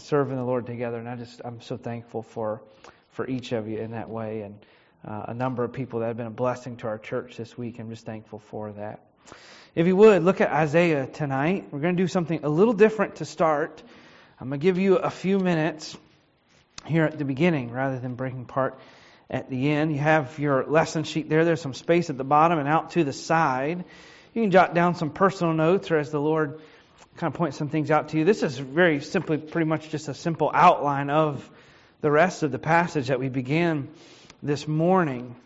serving the Lord together. And I just, I'm so thankful for, for each of you in that way. And uh, a number of people that have been a blessing to our church this week. I'm just thankful for that. If you would, look at Isaiah tonight. We're going to do something a little different to start. I'm going to give you a few minutes here at the beginning rather than breaking part at the end. You have your lesson sheet there. There's some space at the bottom and out to the side. You can jot down some personal notes or as the Lord kind of point some things out to you. This is very simply, pretty much just a simple outline of the rest of the passage that we began this morning.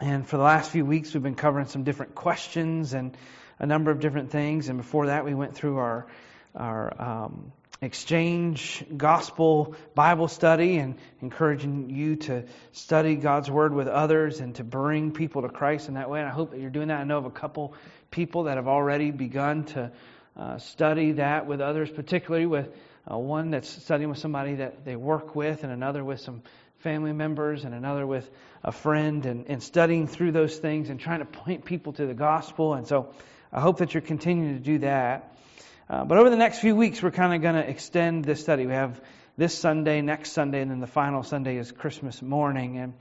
And for the last few weeks, we've been covering some different questions and a number of different things. And before that, we went through our our um, exchange gospel Bible study and encouraging you to study God's Word with others and to bring people to Christ in that way. And I hope that you're doing that. I know of a couple people that have already begun to uh, study that with others, particularly with uh, one that's studying with somebody that they work with, and another with some family members, and another with a friend, and, and studying through those things and trying to point people to the gospel. And so I hope that you're continuing to do that. Uh, but over the next few weeks, we're kind of going to extend this study. We have this Sunday, next Sunday, and then the final Sunday is Christmas morning. And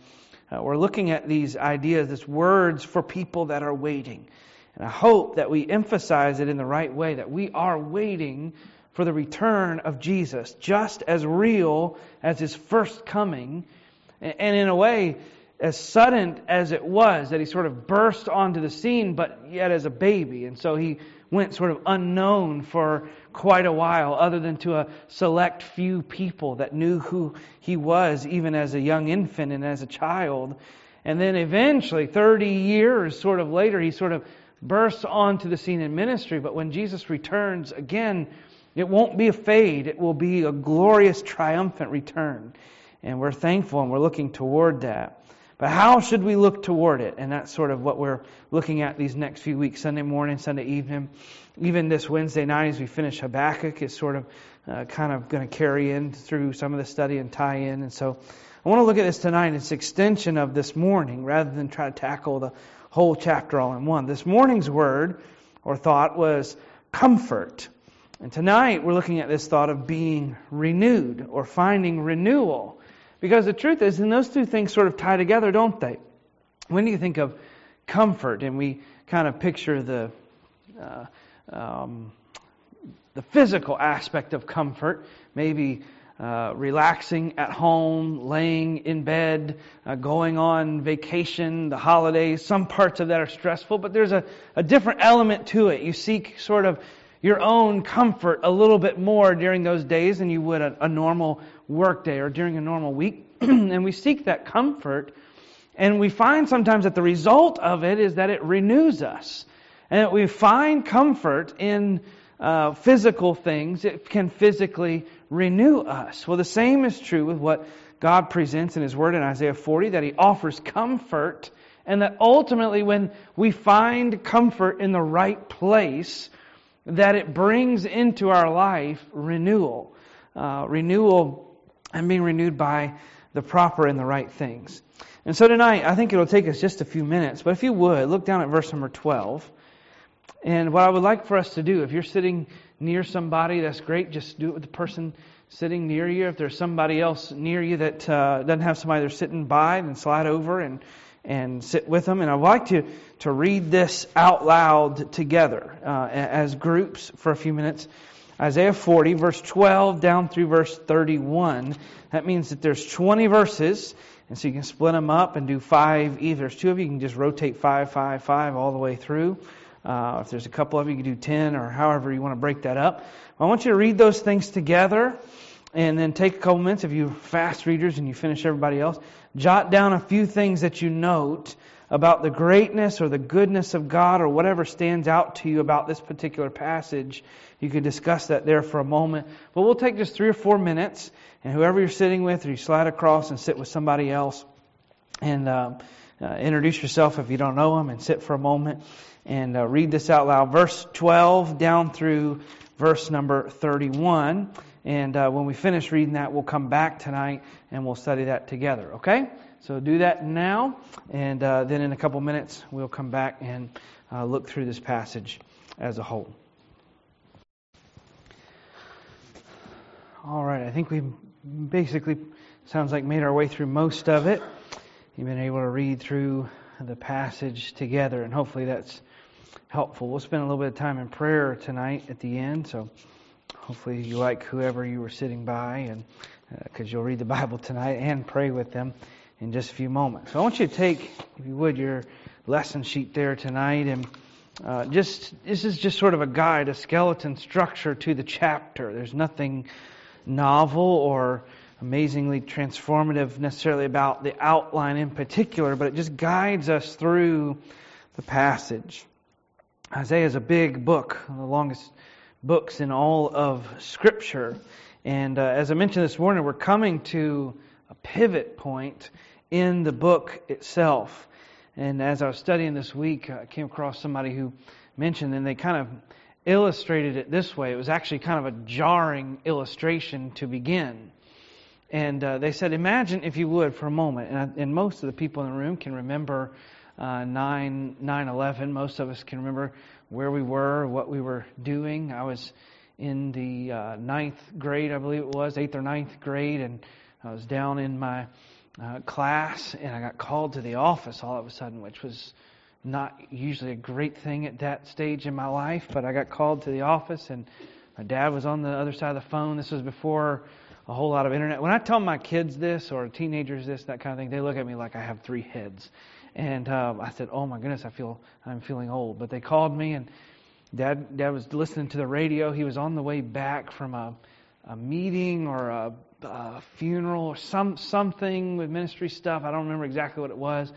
uh, we're looking at these ideas, these words for people that are waiting. And I hope that we emphasize it in the right way, that we are waiting for the return of Jesus, just as real as his first coming. And in a way, as sudden as it was, that he sort of burst onto the scene, but yet as a baby. And so he went sort of unknown for quite a while, other than to a select few people that knew who he was, even as a young infant and as a child. And then eventually, 30 years sort of later, he sort of bursts onto the scene in ministry. But when Jesus returns again, it won't be a fade, it will be a glorious, triumphant return. And we're thankful and we're looking toward that. But how should we look toward it? And that's sort of what we're looking at these next few weeks Sunday morning, Sunday evening. Even this Wednesday night, as we finish Habakkuk, is sort of uh, kind of going to carry in through some of the study and tie in. And so I want to look at this tonight. It's extension of this morning rather than try to tackle the whole chapter all in one. This morning's word or thought was comfort. And tonight we're looking at this thought of being renewed or finding renewal. Because the truth is, and those two things sort of tie together, don't they? When you think of comfort, and we kind of picture the uh, um, the physical aspect of comfort, maybe uh, relaxing at home, laying in bed, uh, going on vacation, the holidays. Some parts of that are stressful, but there's a, a different element to it. You seek sort of your own comfort a little bit more during those days than you would a, a normal workday or during a normal week. and we seek that comfort. And we find sometimes that the result of it is that it renews us. And that we find comfort in uh, physical things. It can physically renew us. Well, the same is true with what God presents in His Word in Isaiah 40, that He offers comfort. And that ultimately, when we find comfort in the right place, that it brings into our life renewal. Uh, renewal and being renewed by the proper and the right things. And so tonight, I think it'll take us just a few minutes, but if you would, look down at verse number 12. And what I would like for us to do, if you're sitting near somebody, that's great. Just do it with the person sitting near you. If there's somebody else near you that uh, doesn't have somebody they're sitting by, then slide over and and sit with them. And I'd like to, to read this out loud together uh, as groups for a few minutes. Isaiah 40, verse 12 down through verse 31. That means that there's 20 verses, and so you can split them up and do five. If there's two of you, you can just rotate five, five, five all the way through. Uh, if there's a couple of you, you can do 10 or however you want to break that up. I want you to read those things together and then take a couple minutes if you're fast readers and you finish everybody else. Jot down a few things that you note about the greatness or the goodness of God or whatever stands out to you about this particular passage. You could discuss that there for a moment. But we'll take just three or four minutes, and whoever you're sitting with, or you slide across and sit with somebody else, and uh, uh, introduce yourself if you don't know them, and sit for a moment and uh, read this out loud. Verse 12 down through verse number 31. And uh, when we finish reading that, we'll come back tonight and we'll study that together. Okay? So do that now, and uh, then in a couple minutes we'll come back and uh, look through this passage as a whole. All right, I think we basically sounds like made our way through most of it. You've been able to read through the passage together, and hopefully that's helpful. We'll spend a little bit of time in prayer tonight at the end, so hopefully you like whoever you were sitting by, and because uh, you'll read the Bible tonight and pray with them in just a few moments. So I want you to take, if you would, your lesson sheet there tonight, and uh, just this is just sort of a guide, a skeleton structure to the chapter. There's nothing novel or amazingly transformative necessarily about the outline in particular, but it just guides us through the passage. Isaiah is a big book, one of the longest books in all of Scripture. And uh, as I mentioned this morning, we're coming to a pivot point in the book itself. And as I was studying this week, I came across somebody who mentioned, and they kind of illustrated it this way. It was actually kind of a jarring illustration to begin. And uh, they said, imagine, if you would, for a moment, and, and, most of the people in the room can remember uh, 9 11. Most of us can remember where we were, what we were doing. I was in the uh, ninth grade, I believe it was, eighth or ninth grade, and I was down in my uh, class, and I got called to the office all of a sudden, which was not usually a great thing at that stage in my life, but I got called to the office and my dad was on the other side of the phone. This was before a whole lot of internet. When I tell my kids this or teenagers this, that kind of thing, they look at me like I have three heads. And um, I said, "Oh my goodness, I feel I'm feeling old." But they called me, and Dad Dad was listening to the radio. He was on the way back from a a meeting or a, a funeral or some something with ministry stuff. I don't remember exactly what it was.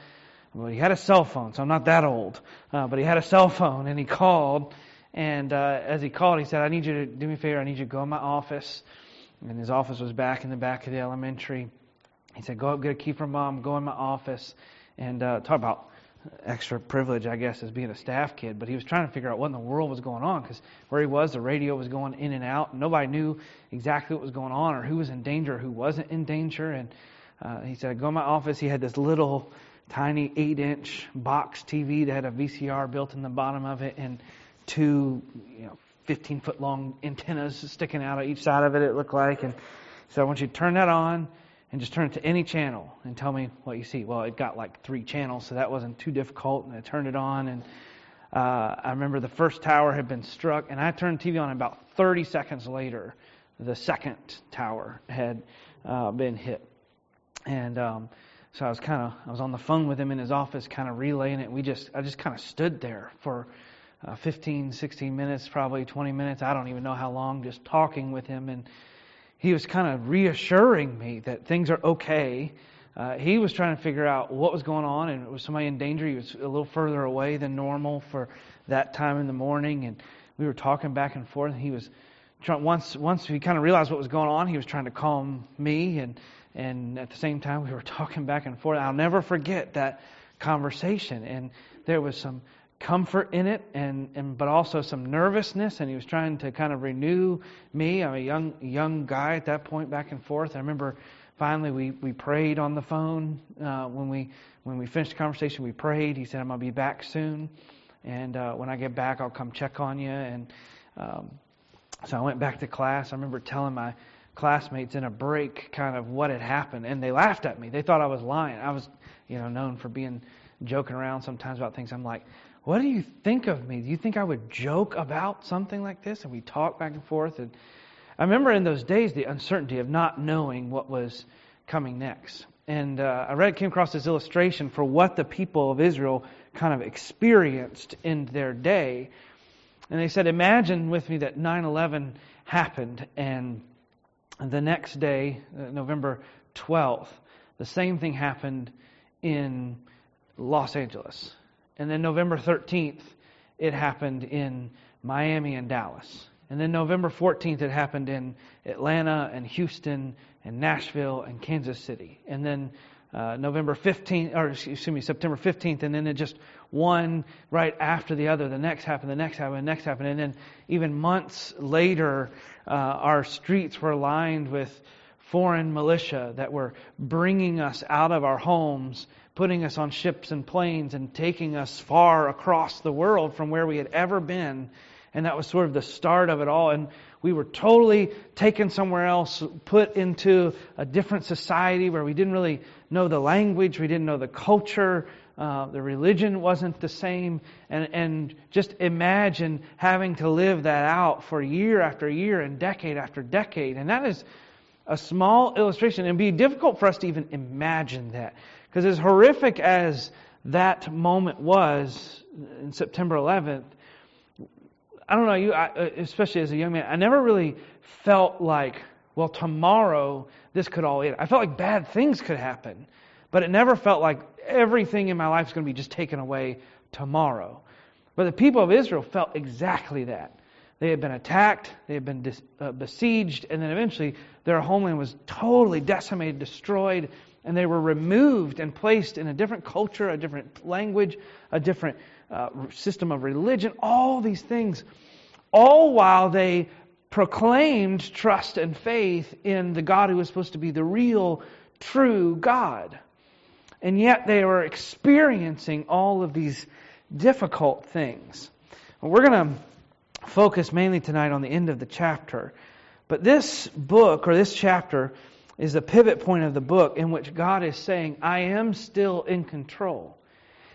Well, he had a cell phone, so I'm not that old. Uh, but he had a cell phone, and he called. And uh, as he called, he said, "I need you to do me a favor. I need you to go in my office." And his office was back in the back of the elementary. He said, "Go up, get a key from mom. Go in my office." And uh, talk about extra privilege, I guess, as being a staff kid. But he was trying to figure out what in the world was going on because where he was, the radio was going in and out. And Nobody knew exactly what was going on or who was in danger, or who wasn't in danger. And uh, he said, "Go in my office." He had this little tiny 8 inch box TV that had a VCR built in the bottom of it and two, you know, 15 foot long antennas sticking out of each side of it, it looked like. And so I want you to turn that on and just turn it to any channel and tell me what you see. Well, it got like three channels, so that wasn't too difficult. And I turned it on, and uh, I remember the first tower had been struck, and I turned TV on. About 30 seconds later, the second tower had uh, been hit, and um, so I was kind of I was on the phone with him in his office, kind of relaying it. We just I just kind of stood there for uh, 15, 16 minutes, probably 20 minutes. I don't even know how long, just talking with him, and he was kind of reassuring me that things are okay. Uh, he was trying to figure out what was going on, and was somebody in danger. He was a little further away than normal for that time in the morning, and we were talking back and forth. And he was trying, once once he kind of realized what was going on, he was trying to calm me and and at the same time we were talking back and forth. I'll never forget that conversation, and there was some comfort in it, and, and but also some nervousness. And he was trying to kind of renew me. I'm a young young guy at that point, back and forth. I remember finally we, we prayed on the phone uh, when we when we finished the conversation. We prayed. He said, "I'm gonna be back soon, and uh, when I get back, I'll come check on you." And um, so I went back to class. I remember telling my classmates in a break kind of what had happened, and they laughed at me. They thought I was lying. I was, you know, known for being joking around sometimes about things. I'm like, what do you think of me? Do you think I would joke about something like this? And we talked back and forth. And I remember in those days the uncertainty of not knowing what was coming next. And uh, I read, came across this illustration for what the people of Israel kind of experienced in their day. And they said, imagine with me that 9 11 happened and the next day, uh, November 12th, the same thing happened in Los Angeles. And then November 13th, it happened in Miami and Dallas. And then November 14th, it happened in Atlanta and Houston and Nashville and Kansas City. And then uh, November 15th, or excuse me, September 15th, and then it just one right after the other. The next happened, the next happened, the next happened. And then even months later, uh, our streets were lined with foreign militia that were bringing us out of our homes, putting us on ships and planes, and taking us far across the world from where we had ever been And that was sort of the start of it all. And we were totally taken somewhere else, put into a different society where we didn't really know the language, we didn't know the culture, uh, the religion wasn't the same. And, and just imagine having to live that out for year after year and decade after decade. And that is a small illustration. It'd be difficult for us to even imagine that. Because as horrific as that moment was in September 11th, I don't know, you, I, uh, especially as a young man, I never really felt like, well, tomorrow this could all end. I felt like bad things could happen, but it never felt like everything in my life is going to be just taken away tomorrow. But the people of Israel felt exactly that. They had been attacked, they had been dis, uh, besieged, and then eventually their homeland was totally decimated, destroyed, and they were removed and placed in a different culture, a different language, a different uh, system of religion, all these things, all while they proclaimed trust and faith in the God who was supposed to be the real, true God. And yet they were experiencing all of these difficult things. We're going to focus mainly tonight on the end of the chapter. But this book, or this chapter, is the pivot point of the book in which God is saying, I am still in control.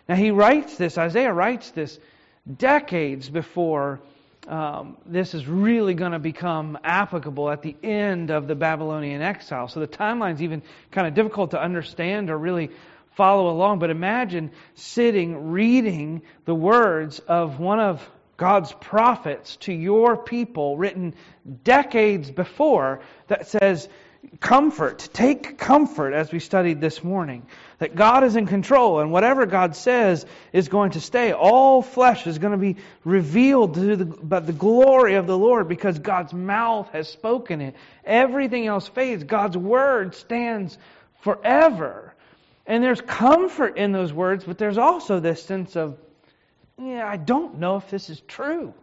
Now, he writes this, Isaiah writes this decades before um, this is really going to become applicable at the end of the Babylonian exile. So the timeline's even kind of difficult to understand or really follow along. But imagine sitting, reading the words of one of God's prophets to your people written decades before that says, comfort, take comfort as we studied this morning, that God is in control and whatever God says is going to stay. All flesh is going to be revealed to the, the glory of the Lord because God's mouth has spoken it. Everything else fades. God's word stands forever. And there's comfort in those words, but there's also this sense of yeah, I don't know if this is true.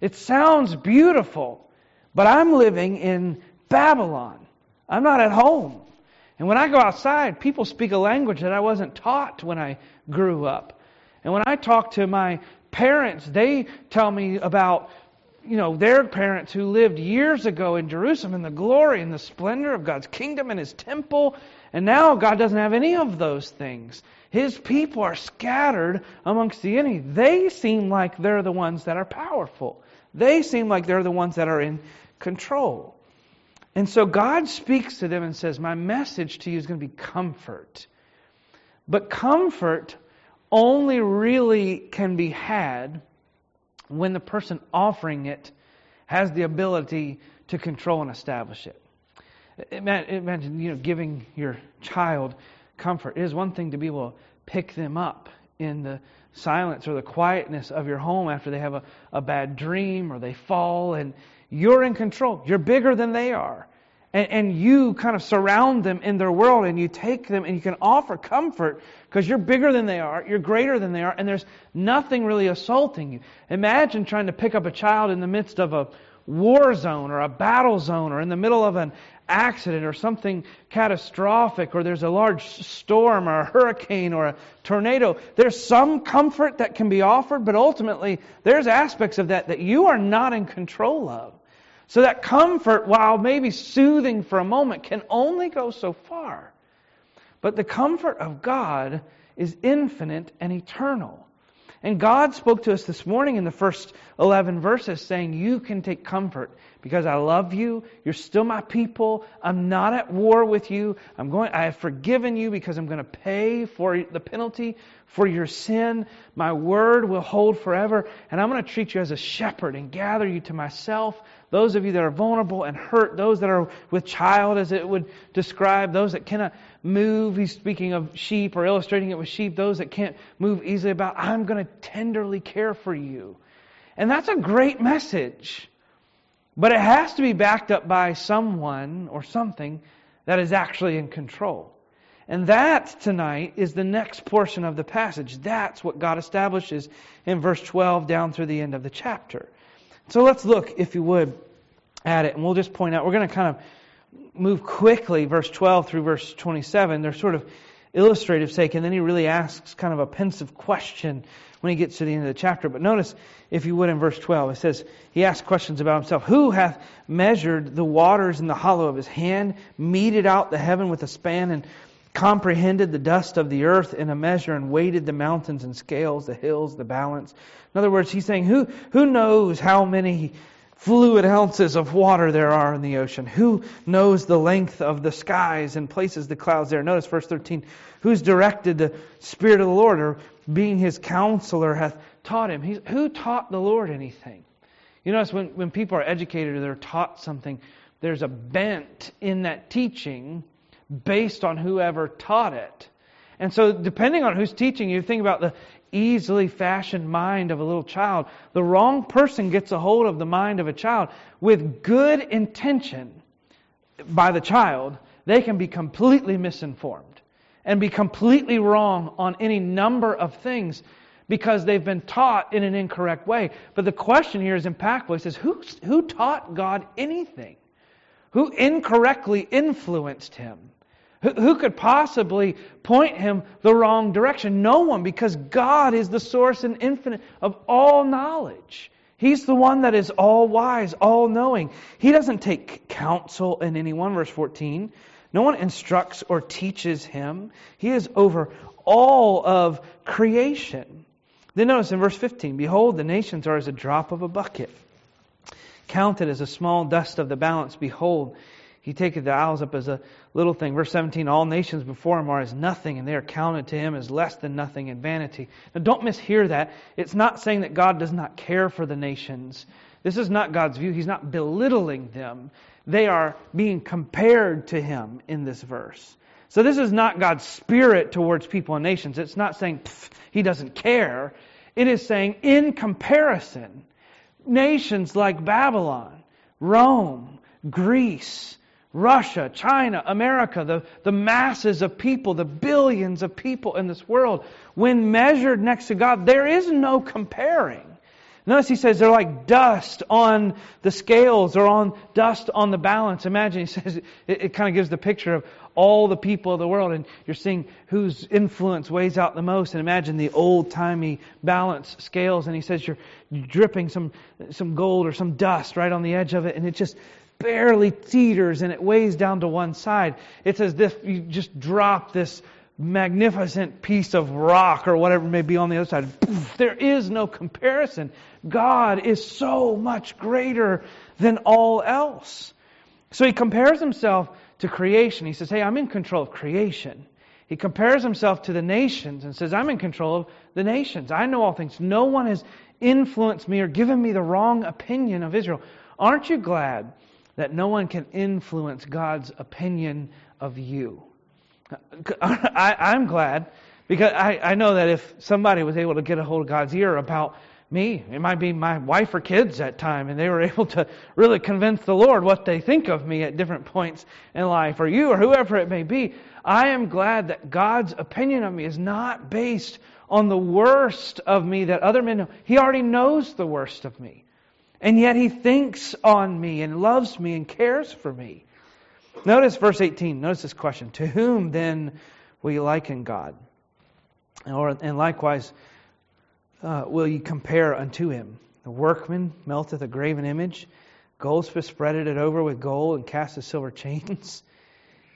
It sounds beautiful, but I'm living in Babylon. I'm not at home. And when I go outside, people speak a language that I wasn't taught when I grew up. And when I talk to my parents, they tell me about you know their parents who lived years ago in Jerusalem in the glory and the splendor of God's kingdom and his temple and now God doesn't have any of those things. His people are scattered amongst the enemy. They seem like they're the ones that are powerful. They seem like they're the ones that are in control. And so God speaks to them and says, My message to you is going to be comfort. But comfort only really can be had when the person offering it has the ability to control and establish it. Imagine, you know, giving your child comfort. It is one thing to be able to pick them up in the silence or the quietness of your home after they have a, a bad dream or they fall, and you're in control. You're bigger than they are. And, and you kind of surround them in their world and you take them and you can offer comfort because you're bigger than they are, you're greater than they are, and there's nothing really assaulting you. Imagine trying to pick up a child in the midst of a war zone or a battle zone or in the middle of an accident or something catastrophic or there's a large storm or a hurricane or a tornado, there's some comfort that can be offered, but ultimately there's aspects of that that you are not in control of. So that comfort, while maybe soothing for a moment, can only go so far. But the comfort of God is infinite and eternal. And God spoke to us this morning in the first 11 verses saying, You can take comfort because I love you. You're still my people. I'm not at war with you. I'm going, I have forgiven you because I'm going to pay for the penalty for your sin. My word will hold forever. And I'm going to treat you as a shepherd and gather you to myself. Those of you that are vulnerable and hurt, those that are with child, as it would describe, those that cannot move. He's speaking of sheep or illustrating it with sheep, those that can't move easily about. I'm going to tenderly care for you. And that's a great message. But it has to be backed up by someone or something that is actually in control. And that tonight is the next portion of the passage. That's what God establishes in verse 12 down through the end of the chapter. So let's look, if you would, at it. And we'll just point out, we're going to kind of move quickly, verse 12 through verse 27. They're sort of illustrative sake, and then he really asks kind of a pensive question when he gets to the end of the chapter. But notice, if you would, in verse 12, it says, He asks questions about himself. Who hath measured the waters in the hollow of his hand, meted out the heaven with a span, and comprehended the dust of the earth in a measure, and weighted the mountains in scales, the hills, the balance? In other words, he's saying, Who, who knows how many fluid ounces of water there are in the ocean? Who knows the length of the skies and places the clouds there? Notice verse 13. Who's directed the Spirit of the Lord, or being his counselor, hath taught him? He's, who taught the Lord anything? You notice when, when people are educated or they're taught something, there's a bent in that teaching based on whoever taught it. And so, depending on who's teaching you, think about the easily fashioned mind of a little child. The wrong person gets a hold of the mind of a child with good intention by the child, they can be completely misinformed and be completely wrong on any number of things because they've been taught in an incorrect way. But the question here is impactful. It says, who, who taught God anything? Who incorrectly influenced him? Who could possibly point him the wrong direction? No one, because God is the source and infinite of all knowledge. He's the one that is all wise, all knowing. He doesn't take counsel in anyone, verse 14. No one instructs or teaches him. He is over all of creation. Then notice in verse 15 Behold, the nations are as a drop of a bucket, counted as a small dust of the balance. Behold, he taketh the isles up as a little thing. Verse 17, all nations before him are as nothing, and they are counted to him as less than nothing in vanity. Now don't mishear that. It's not saying that God does not care for the nations. This is not God's view. He's not belittling them. They are being compared to him in this verse. So this is not God's spirit towards people and nations. It's not saying he doesn't care. It is saying, in comparison, nations like Babylon, Rome, Greece, Russia, China, America, the, the masses of people, the billions of people in this world, when measured next to God, there is no comparing. Notice he says they're like dust on the scales or on dust on the balance. Imagine, he says, it, it kind of gives the picture of all the people of the world, and you're seeing whose influence weighs out the most. And imagine the old timey balance scales, and he says you're dripping some, some gold or some dust right on the edge of it, and it just barely teeters and it weighs down to one side. It's as if you just drop this magnificent piece of rock or whatever may be on the other side. There is no comparison. God is so much greater than all else. So he compares himself to creation. He says, Hey, I'm in control of creation. He compares himself to the nations and says, I'm in control of the nations. I know all things. No one has influenced me or given me the wrong opinion of Israel. Aren't you glad that no one can influence God's opinion of you. I, am glad because I, I know that if somebody was able to get a hold of God's ear about me, it might be my wife or kids at time, and they were able to really convince the Lord what they think of me at different points in life, or you, or whoever it may be. I am glad that God's opinion of me is not based on the worst of me that other men know. He already knows the worst of me. And yet he thinks on me and loves me and cares for me. Notice verse 18. Notice this question. To whom then will you liken God? Or, and likewise, uh, will you compare unto him? The workman melteth a graven image, goldsmith spreadeth it over with gold and casteth silver chains.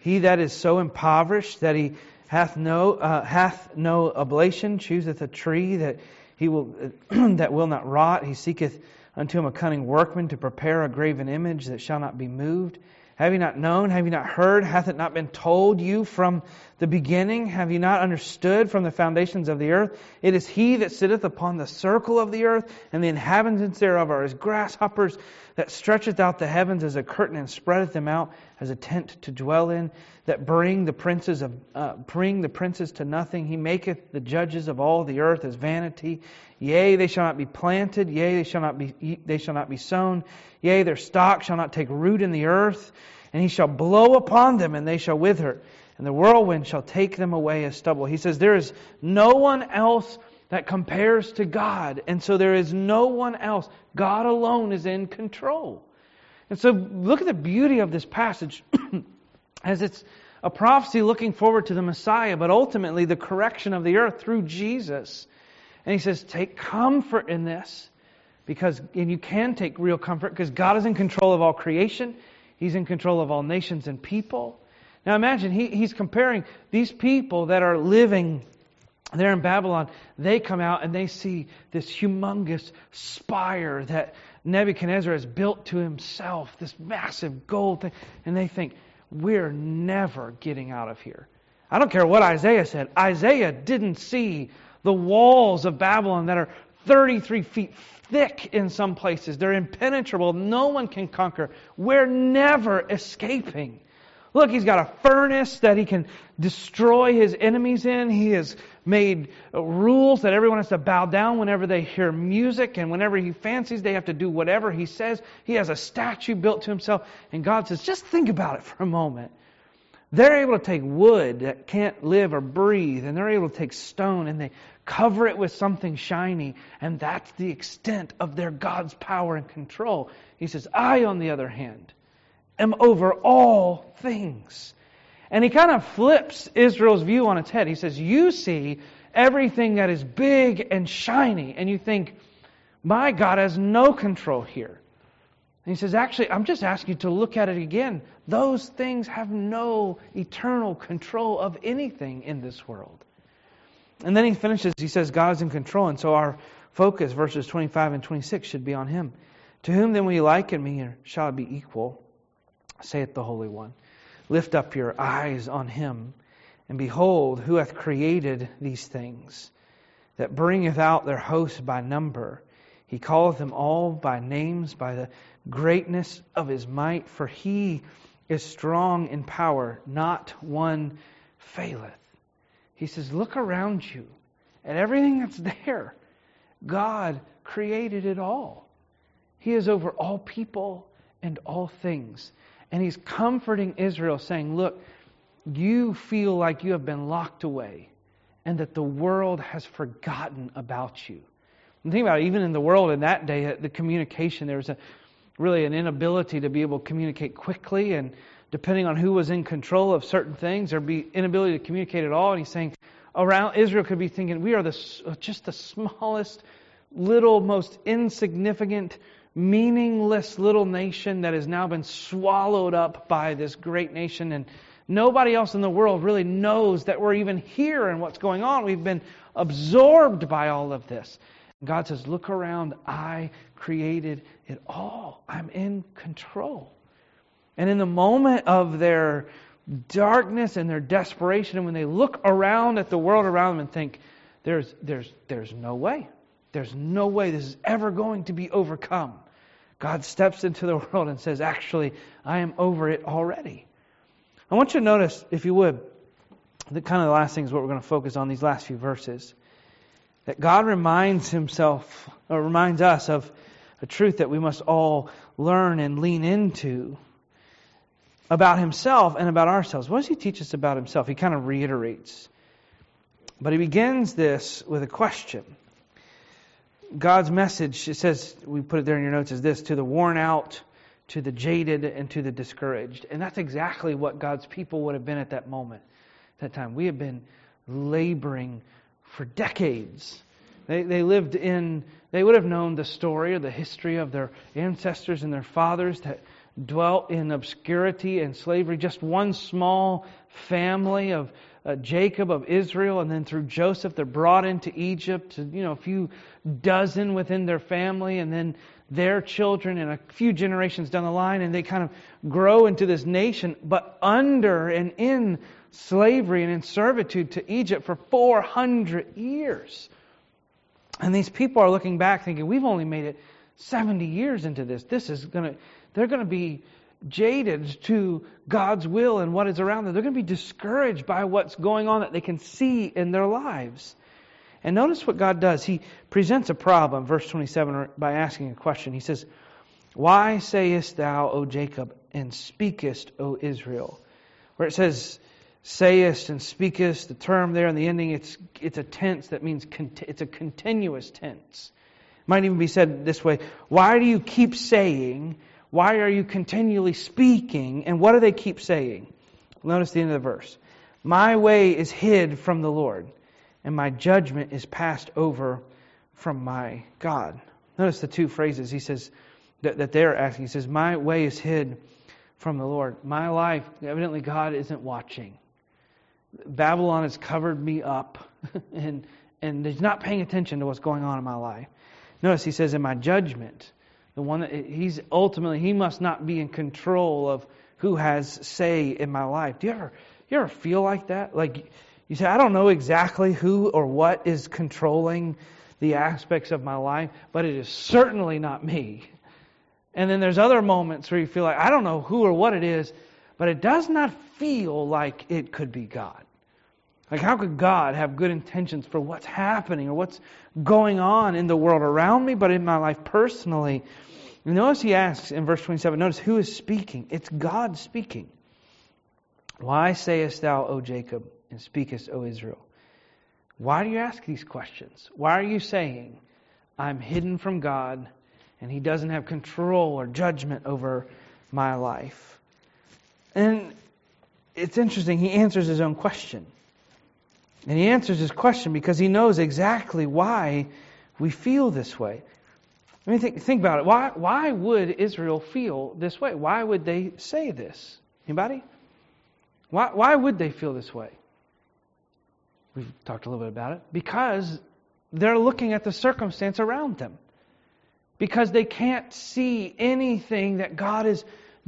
He that is so impoverished that he hath no uh, hath no oblation chooseth a tree that he will that will not rot. He seeketh unto him a cunning workman to prepare a graven image that shall not be moved. Have you not known? Have you not heard? Hath it not been told you from the beginning? Have you not understood from the foundations of the earth? It is he that sitteth upon the circle of the earth, and the inhabitants thereof are as grasshoppers, that stretcheth out the heavens as a curtain and spreadeth them out as a tent to dwell in, that bring the princes of uh, bring the princes to nothing. He maketh the judges of all the earth as vanity. Yea, they shall not be planted. Yea, they shall not be they shall not be sown. Yea, their stock shall not take root in the earth. And he shall blow upon them, and they shall wither. And the whirlwind shall take them away as stubble. He says, There is no one else that compares to God. And so there is no one else. God alone is in control. And so look at the beauty of this passage as it's a prophecy looking forward to the Messiah, but ultimately the correction of the earth through Jesus. And he says, take comfort in this because, and you can take real comfort because God is in control of all creation. He's in control of all nations and people. Now imagine, he, he's comparing these people that are living there in Babylon. They come out and they see this humongous spire that Nebuchadnezzar has built to himself, this massive gold thing. And they think, we're never getting out of here. I don't care what Isaiah said. Isaiah didn't see the walls of Babylon that are 33 feet thick in some places. They're impenetrable. No one can conquer. We're never escaping. Look, he's got a furnace that he can destroy his enemies in. He has made rules that everyone has to bow down whenever they hear music, and whenever he fancies, they have to do whatever he says. He has a statue built to himself, and God says, just think about it for a moment. They're able to take wood that can't live or breathe, and they're able to take stone and they cover it with something shiny, and that's the extent of their God's power and control. He says, I, on the other hand, am over all things. And he kind of flips Israel's view on its head. He says, You see everything that is big and shiny, and you think, My God has no control here. And he says, Actually, I'm just asking you to look at it again. Those things have no eternal control of anything in this world. And then he finishes, he says, God is in control. And so our focus, verses 25 and 26, should be on him. To whom then will you liken me, or shall I be equal? saith the Holy One. Lift up your eyes on him, and behold, who hath created these things, that bringeth out their hosts by number. He calleth them all by names, by the greatness of his might, for he is strong in power, not one faileth. He says, Look around you at everything that's there. God created it all. He is over all people and all things. And he's comforting Israel, saying, Look, you feel like you have been locked away and that the world has forgotten about you. And think about it, even in the world in that day, the communication, there was a, really an inability to be able to communicate quickly. And depending on who was in control of certain things, there'd be inability to communicate at all. And he's saying, around Israel could be thinking, we are the, uh, just the smallest, little, most insignificant meaningless little nation that has now been swallowed up by this great nation and nobody else in the world really knows that we're even here and what's going on. We've been absorbed by all of this. God says, Look around. I created it all. I'm in control. And in the moment of their darkness and their desperation, and when they look around at the world around them and think, there's, there's, there's no way. There's no way this is ever going to be overcome. God steps into the world and says, Actually, I am over it already. I want you to notice, if you would, the kind of the last thing is what we're going to focus on these last few verses. That God reminds himself, or reminds us of a truth that we must all learn and lean into about himself and about ourselves. What does he teach us about himself? He kind of reiterates. But he begins this with a question. God's message, it says, we put it there in your notes, is this to the worn out, to the jaded, and to the discouraged. And that's exactly what God's people would have been at that moment, at that time. We have been laboring for decades. They, they lived in, they would have known the story or the history of their ancestors and their fathers that dwelt in obscurity and slavery. Just one small family of uh, Jacob of Israel, and then through Joseph, they're brought into Egypt. You know, a few dozen within their family, and then their children, and a few generations down the line, and they kind of grow into this nation, but under and in slavery and in servitude to Egypt for 400 years. And these people are looking back, thinking, "We've only made it 70 years into this. This is going to." They're going to be jaded to God's will and what is around them. They're going to be discouraged by what's going on that they can see in their lives. And notice what God does. He presents a problem, verse 27, by asking a question. He says, Why sayest thou, O Jacob, and speakest, O Israel? Where it says, sayest and speakest, the term there in the ending, it's, it's a tense that means cont- it's a continuous tense. It might even be said this way Why do you keep saying, why are you continually speaking? And what do they keep saying? Notice the end of the verse. My way is hid from the Lord, and my judgment is passed over from my God. Notice the two phrases he says that, that they're asking. He says, My way is hid from the Lord. My life, evidently, God isn't watching. Babylon has covered me up, and, and he's not paying attention to what's going on in my life. Notice he says, In my judgment, the one that he's ultimately, he must not be in control of who has say in my life. Do you ever, you ever feel like that? Like you say, I don't know exactly who or what is controlling the aspects of my life, but it is certainly not me. And then there's other moments where you feel like, I don't know who or what it is, but it does not feel like it could be God. Like, how could God have good intentions for what's happening or what's going on in the world around me, but in my life personally? And notice he asks in verse 27, notice who is speaking? It's God speaking. Why sayest thou, O Jacob, and speakest, O Israel? Why do you ask these questions? Why are you saying, I'm hidden from God and He doesn't have control or judgment over my life. And it's interesting, he answers his own question. And he answers his question because he knows exactly why we feel this way. I mean, think, think about it. Why, why would Israel feel this way? Why would they say this? Anybody? Why, why would they feel this way? We've talked a little bit about it. Because they're looking at the circumstance around them because they can't see anything that God is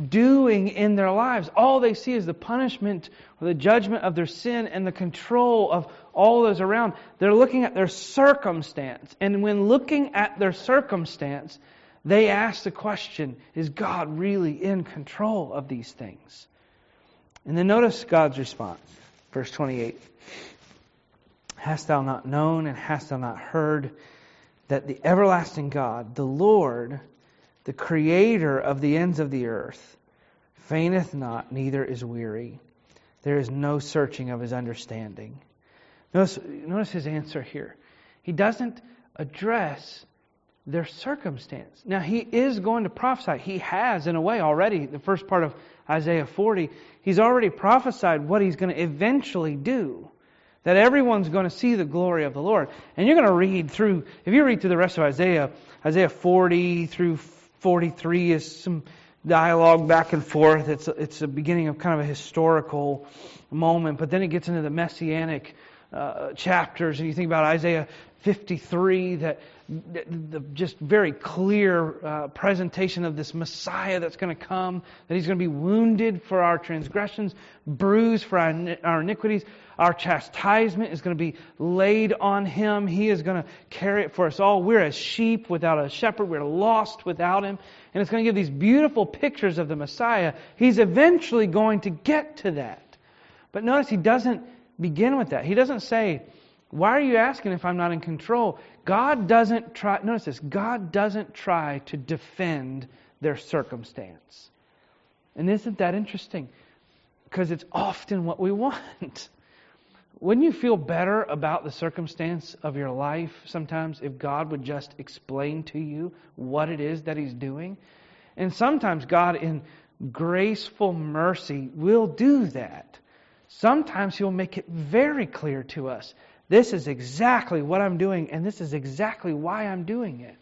doing in their lives. All they see is the punishment or the judgment of their sin and the control of all those around. They're looking at their circumstance. And when looking at their circumstance, they ask the question Is God really in control of these things? And then notice God's response. Verse 28 Hast thou not known and hast thou not heard? that the everlasting God, the Lord, the creator of the ends of the earth, fainteth not, neither is weary. There is no searching of his understanding. Notice, notice his answer here. He doesn't address their circumstance. Now, he is going to prophesy. He has, in a way, already, the first part of Isaiah 40, he's already prophesied what he's going to eventually do that everyone's going to see the glory of the Lord. And you're going to read through, if you read through the rest of Isaiah, Isaiah 40 through 43 is some dialogue back and forth. It's it's a beginning of kind of a historical moment, but then it gets into the messianic uh, chapters, and you think about Isaiah 53, that the, just very clear uh, presentation of this Messiah that's going to come, that he's going to be wounded for our transgressions, bruised for our, our iniquities. Our chastisement is going to be laid on him. He is going to carry it for us all. We're as sheep without a shepherd. We're lost without him. And it's going to give these beautiful pictures of the Messiah. He's eventually going to get to that. But notice he doesn't begin with that. He doesn't say, Why are you asking if I'm not in control? God doesn't try, notice this, God doesn't try to defend their circumstance. And isn't that interesting? Because it's often what we want. Wouldn't you feel better about the circumstance of your life sometimes if God would just explain to you what it is that He's doing? And sometimes God, in graceful mercy, will do that. Sometimes He'll make it very clear to us this is exactly what I'm doing, and this is exactly why I'm doing it.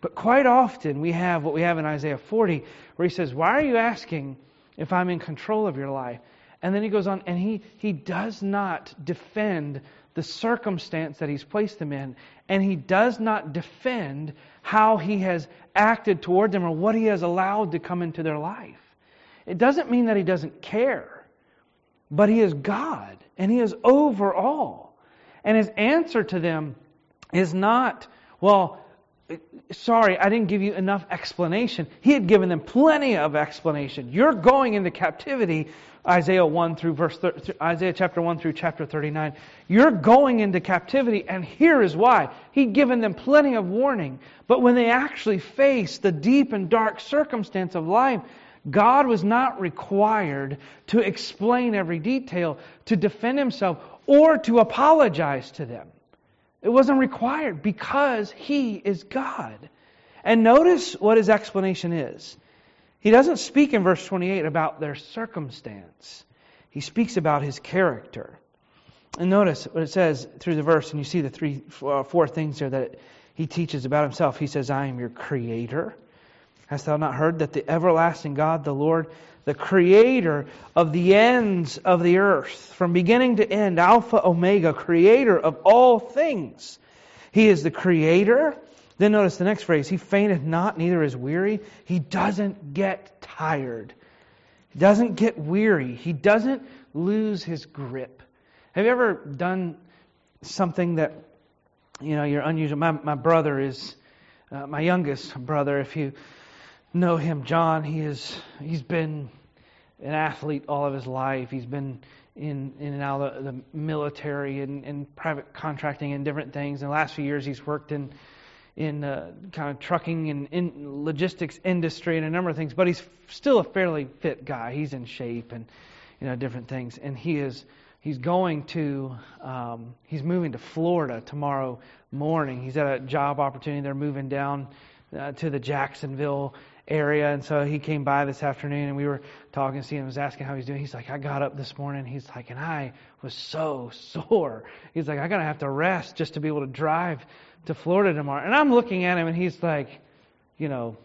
But quite often we have what we have in Isaiah 40, where he says, Why are you asking if I'm in control of your life? And then he goes on, and he, he does not defend the circumstance that he's placed them in, and he does not defend how he has acted toward them or what he has allowed to come into their life. It doesn't mean that he doesn't care, but he is God, and he is over all. And his answer to them is not, well, sorry, I didn't give you enough explanation. He had given them plenty of explanation. You're going into captivity, Isaiah 1 through verse Isaiah chapter 1 through chapter 39. You're going into captivity and here is why. He'd given them plenty of warning. But when they actually faced the deep and dark circumstance of life, God was not required to explain every detail, to defend himself, or to apologize to them. It wasn't required because He is God. And notice what his explanation is. He doesn't speak in verse 28 about their circumstance. he speaks about his character. And notice what it says through the verse, and you see the three, uh, four things there that he teaches about himself. He says, I am your creator. Hast thou not heard that the everlasting God, the Lord, the creator of the ends of the earth, from beginning to end, Alpha, Omega, creator of all things. He is the creator. Then notice the next phrase He fainteth not, neither is weary. He doesn't get tired. He doesn't get weary. He doesn't lose his grip. Have you ever done something that, you know, you're unusual? My, my brother is, uh, my youngest brother, if you know him, John, he is, he's been an athlete all of his life. He's been in, in and out of the, military and, and private contracting and different things. In the last few years, he's worked in in uh, kind of trucking and in logistics industry and a number of things, but he's still a fairly fit guy. He's in shape and you know different things, and he is he's going to um, he's moving to Florida tomorrow morning. He's at a job opportunity. They're moving down uh, to the Jacksonville area, and so he came by this afternoon, and we were talking. See him, was asking how he's doing. He's like, I got up this morning. He's like, and I was so sore. He's like, I gotta have to rest just to be able to drive to Florida tomorrow. And I'm looking at him, and he's like, you know,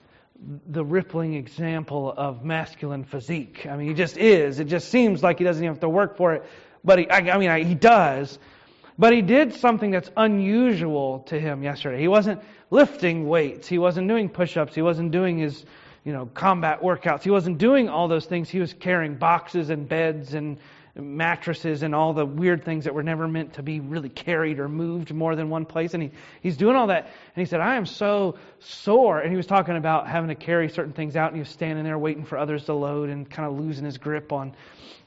the rippling example of masculine physique. I mean, he just is. It just seems like he doesn't even have to work for it. But he, I, I mean, I, he does. But he did something that's unusual to him yesterday. He wasn't lifting weights. He wasn't doing push-ups. He wasn't doing his, you know, combat workouts. He wasn't doing all those things. He was carrying boxes and beds and mattresses and all the weird things that were never meant to be really carried or moved more than one place. And he, he's doing all that. And he said, I am so sore. And he was talking about having to carry certain things out. And he was standing there waiting for others to load and kind of losing his grip on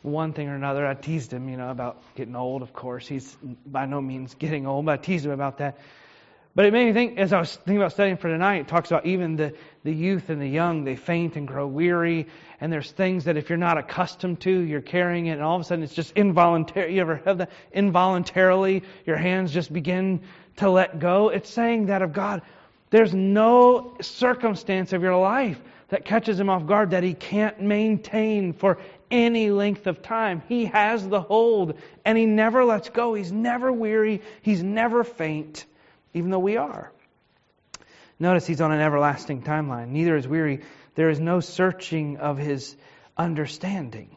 one thing or another. I teased him, you know, about getting old, of course. He's by no means getting old, but I teased him about that. But it made me think, as I was thinking about studying for tonight, it talks about even the, the youth and the young, they faint and grow weary. And there's things that if you're not accustomed to, you're carrying it, and all of a sudden it's just involuntary. You ever have that? Involuntarily, your hands just begin to let go. It's saying that of God. There's no circumstance of your life that catches him off guard that he can't maintain for any length of time. He has the hold, and he never lets go. He's never weary, he's never faint even though we are. Notice he's on an everlasting timeline. Neither is weary. There is no searching of his understanding.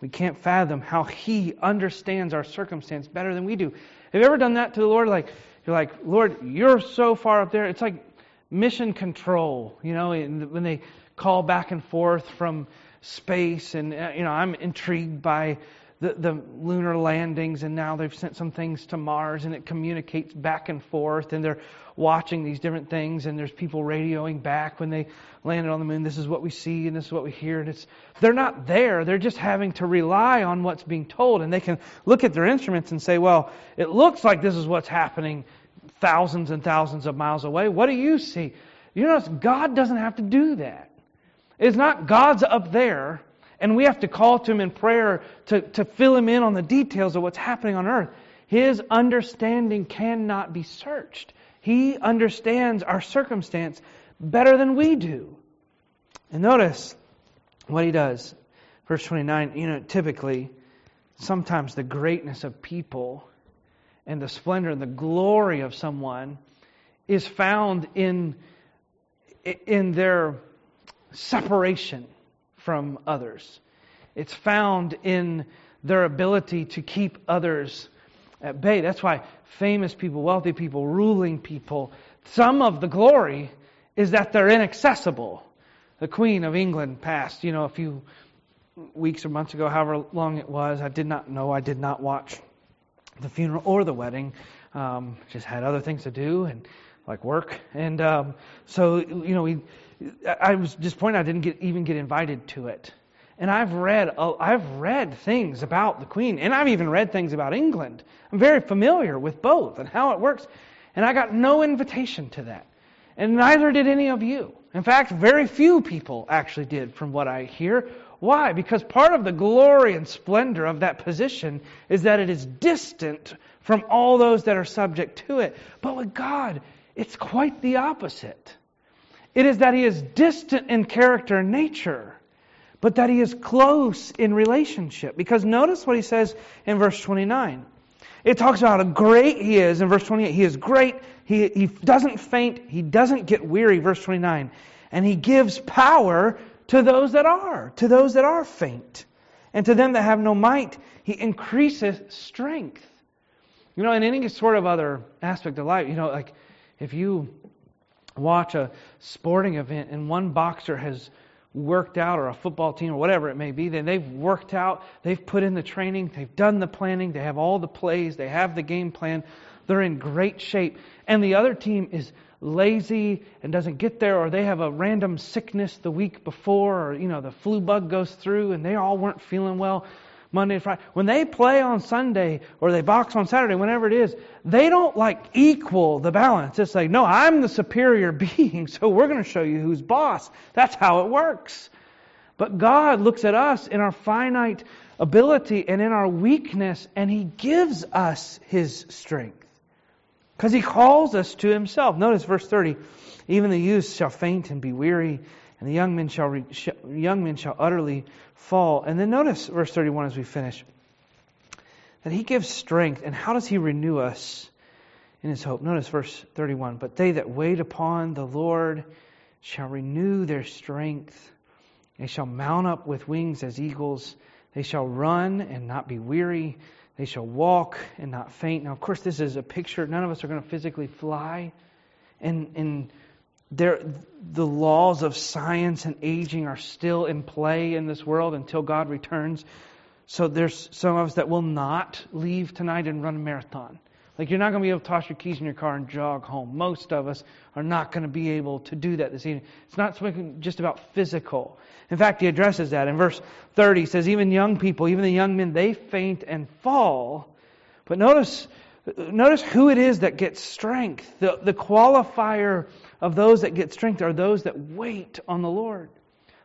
We can't fathom how he understands our circumstance better than we do. Have you ever done that to the Lord? Like, you're like, Lord, you're so far up there. It's like mission control, you know, when they call back and forth from space. And, uh, you know, I'm intrigued by the, the lunar landings, and now they've sent some things to Mars, and it communicates back and forth, and they're watching these different things, and there's people radioing back when they landed on the moon. This is what we see, and this is what we hear, and it's they're not there. They're just having to rely on what's being told, and they can look at their instruments and say, "Well, it looks like this is what's happening." Thousands and thousands of miles away. What do you see? You notice God doesn't have to do that. It's not God's up there and we have to call to Him in prayer to, to fill Him in on the details of what's happening on earth. His understanding cannot be searched. He understands our circumstance better than we do. And notice what He does. Verse 29, you know, typically, sometimes the greatness of people and the splendor and the glory of someone is found in, in their separation from others. It's found in their ability to keep others at bay. That's why famous people, wealthy people, ruling people, some of the glory is that they're inaccessible. The Queen of England passed, you know, a few weeks or months ago, however long it was. I did not know. I did not watch the funeral or the wedding. Um, just had other things to do and like work. And um, so, you know, we I was disappointed I didn't get, even get invited to it. And I've read, I've read things about the Queen, and I've even read things about England. I'm very familiar with both and how it works. And I got no invitation to that. And neither did any of you. In fact, very few people actually did, from what I hear. Why? Because part of the glory and splendor of that position is that it is distant from all those that are subject to it. But with God, it's quite the opposite. It is that he is distant in character and nature, but that he is close in relationship. Because notice what he says in verse 29. It talks about how great he is in verse 28. He is great. He, he doesn't faint. He doesn't get weary, verse 29. And he gives power to those that are, to those that are faint. And to them that have no might, he increases strength. You know, in any sort of other aspect of life, you know, like if you watch a sporting event and one boxer has worked out or a football team or whatever it may be, then they've worked out, they've put in the training, they've done the planning, they have all the plays, they have the game plan, they're in great shape. And the other team is lazy and doesn't get there, or they have a random sickness the week before, or you know, the flu bug goes through and they all weren't feeling well. Monday to Friday. When they play on Sunday or they box on Saturday, whenever it is, they don't like equal the balance. It's like, no, I'm the superior being, so we're going to show you who's boss. That's how it works. But God looks at us in our finite ability and in our weakness, and He gives us His strength. Because He calls us to Himself. Notice verse 30 even the youths shall faint and be weary and the young men shall, re, sh- young men shall utterly fall. And then notice verse 31 as we finish that he gives strength. And how does he renew us in his hope? Notice verse 31 But they that wait upon the Lord shall renew their strength. They shall mount up with wings as eagles. They shall run and not be weary. They shall walk and not faint. Now, of course, this is a picture. None of us are going to physically fly. And, and there, the laws of science and aging are still in play in this world until God returns. So there's some of us that will not leave tonight and run a marathon. Like you're not going to be able to toss your keys in your car and jog home. Most of us are not going to be able to do that this evening. It's not just about physical. In fact, he addresses that in verse 30. He says, even young people, even the young men, they faint and fall. But notice, notice who it is that gets strength. The, the qualifier of those that get strength are those that wait on the Lord.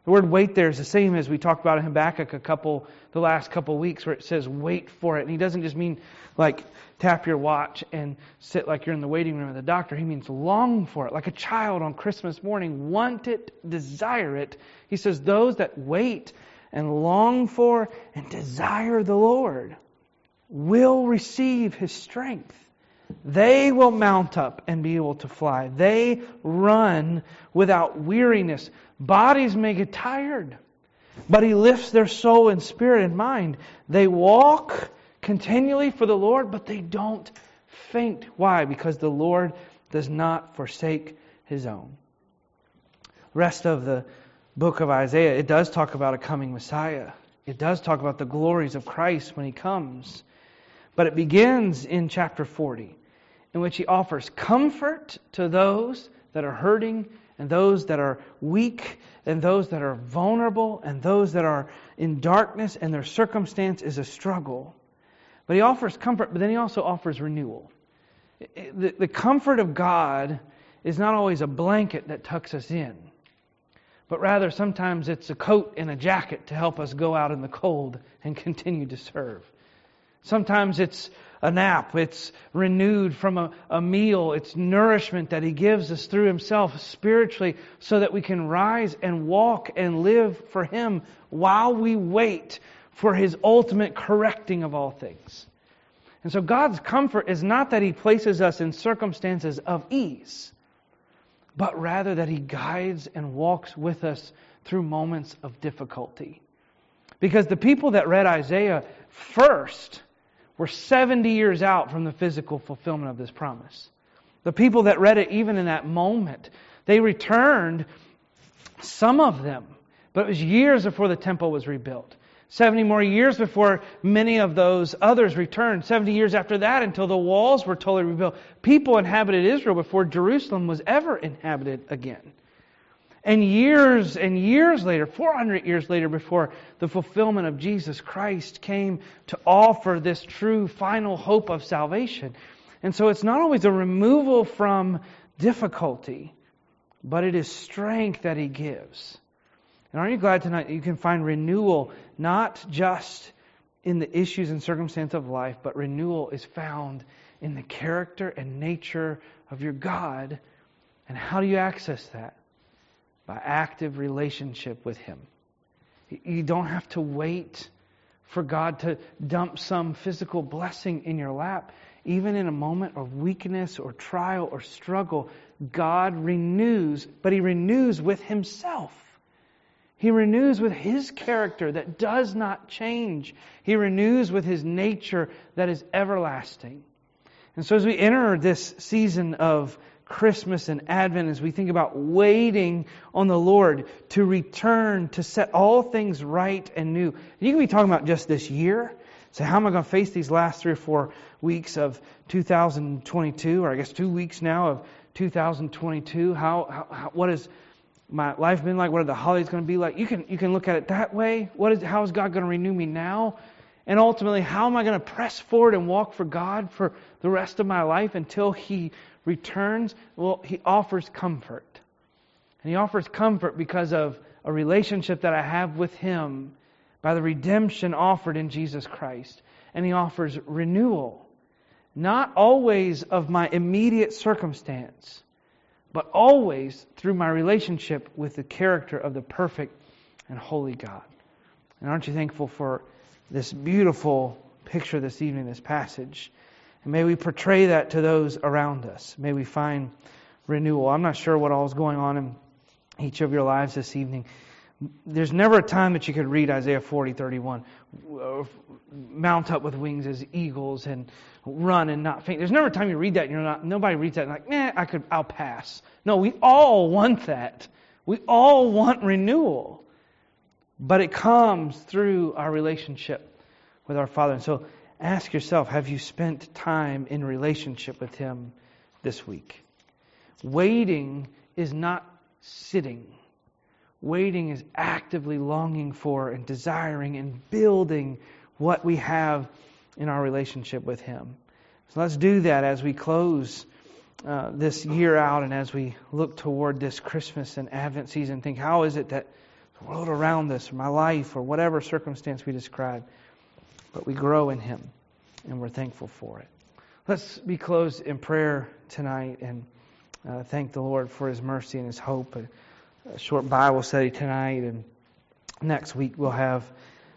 The word wait there is the same as we talked about in Habakkuk a couple, the last couple weeks, where it says wait for it. And he doesn't just mean like tap your watch and sit like you're in the waiting room of the doctor. He means long for it, like a child on Christmas morning. Want it, desire it. He says, those that wait and long for and desire the Lord will receive his strength. They will mount up and be able to fly. They run without weariness. Bodies may get tired, but He lifts their soul and spirit and mind. They walk continually for the Lord, but they don't faint. Why? Because the Lord does not forsake His own. Rest of the book of Isaiah, it does talk about a coming Messiah. It does talk about the glories of Christ when He comes. But it begins in chapter 40, in which he offers comfort to those that are hurting and those that are weak and those that are vulnerable and those that are in darkness and their circumstance is a struggle. But he offers comfort, but then he also offers renewal. The, the comfort of God is not always a blanket that tucks us in, but rather sometimes it's a coat and a jacket to help us go out in the cold and continue to serve. Sometimes it's a nap, it's renewed from a, a, meal, it's nourishment that He gives us through Himself spiritually so that we can rise and walk and live for Him while we wait for His ultimate correcting of all things. And so God's comfort is not that He places us in circumstances of ease, but rather that He guides and walks with us through moments of difficulty. Because the people that read Isaiah first, we're 70 years out from the physical fulfillment of this promise. The people that read it, even in that moment, they returned, some of them, but it was years before the temple was rebuilt. 70 more years before many of those others returned. 70 years after that until the walls were totally rebuilt. People inhabited Israel before Jerusalem was ever inhabited again. And years and years later, 400 years later, before the fulfillment of Jesus Christ came to offer this true final hope of salvation. And so it's not always a removal from difficulty, but it is strength that He gives. And aren't you glad tonight that you can find renewal not just in the issues and circumstance of life, but renewal is found in the character and nature of your God. And how do you access that? By active relationship with Him. You don't have to wait for God to dump some physical blessing in your lap. Even in a moment of weakness or trial or struggle, God renews, but He renews with Himself. He renews with His character that does not change. He renews with His nature that is everlasting. And so as we enter this season of Christmas and Advent, as we think about waiting on the Lord to return, to set all things right and new, you can be talking about just this year. So how am I going to face these last three or four weeks of 2022, or I guess two weeks now of 2022? How, how what has my life been like? What are the holidays going to be like? You can you can look at it that way. What is how is God going to renew me now? And ultimately, how am I going to press forward and walk for God for the rest of my life until He returns? Well, He offers comfort. And He offers comfort because of a relationship that I have with Him by the redemption offered in Jesus Christ. And He offers renewal, not always of my immediate circumstance, but always through my relationship with the character of the perfect and holy God. And aren't you thankful for this beautiful picture this evening, this passage. And may we portray that to those around us. May we find renewal. I'm not sure what all is going on in each of your lives this evening. There's never a time that you could read Isaiah 40, 31. Mount up with wings as eagles and run and not faint. There's never a time you read that and you're not, nobody reads that and like, eh, I could, I'll pass. No, we all want that. We all want renewal. But it comes through our relationship with our Father. And so ask yourself have you spent time in relationship with Him this week? Waiting is not sitting. Waiting is actively longing for and desiring and building what we have in our relationship with Him. So let's do that as we close uh, this year out and as we look toward this Christmas and Advent season. Think, how is it that the world around us, or my life, or whatever circumstance we describe. But we grow in Him, and we're thankful for it. Let's be closed in prayer tonight and uh, thank the Lord for His mercy and His hope. A, short Bible study tonight, and next week we'll have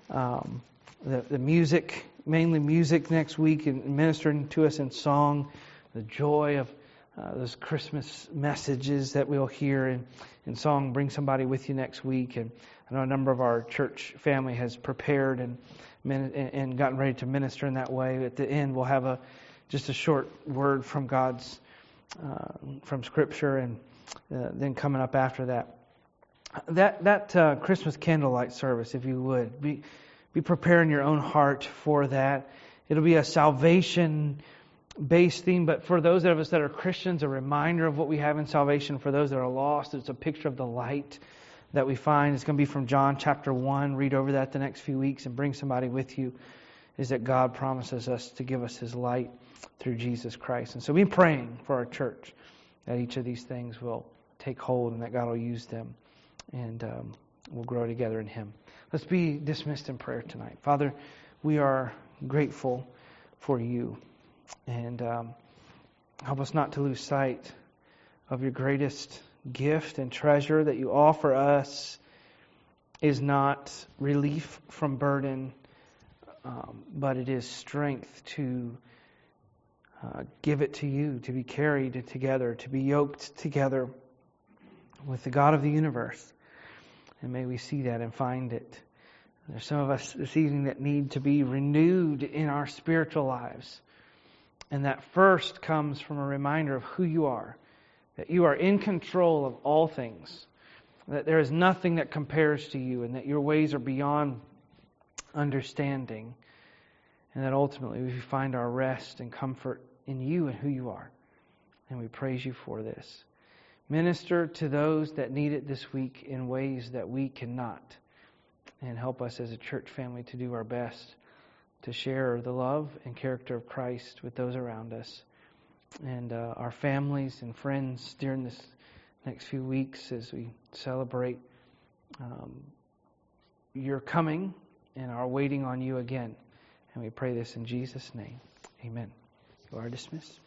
um, the, the music, mainly music next week, and ministering to us in song, the joy of uh, those Christmas messages that we'll hear in, in song. Bring somebody with you next week. And I know a number of our church family has prepared and, and gotten ready to minister in that way. At the end, we'll have a just a short word from God's uh, from Scripture, and uh, then coming up after that. That that uh, Christmas candlelight service, if you would be be preparing your own heart for that. It'll be a salvation based theme, but for those of us that are Christians, a reminder of what we have in salvation. For those that are lost, it's a picture of the light that we find. It's going to be from John chapter 1. Read over that the next few weeks and bring somebody with you. Is that God promises us to give us His light through Jesus Christ. And so be praying for our church that each of these things will take hold and that God will use them and um, we'll grow together in Him. Let's be dismissed in prayer tonight. Father, we are grateful for you. And um, help us not to lose sight of your greatest gift and treasure that you offer us is not relief from burden, um, but it is strength to uh, give it to you, to be carried together, to be yoked together with the God of the universe. And may we see that and find it. There's some of us this evening that need to be renewed in our spiritual lives. And that first comes from a reminder of who you are, that you are in control of all things, that there is nothing that compares to you, and that your ways are beyond understanding, and that ultimately we find our rest and comfort in you and who you are. And we praise you for this. Minister to those that need it this week in ways that we cannot, and help us as a church family to do our best to share the love and character of Christ with those around us and uh, our families and friends during this next few weeks as we celebrate um, your coming and our waiting on you again. And we pray this in Jesus' name. Amen. You are dismissed.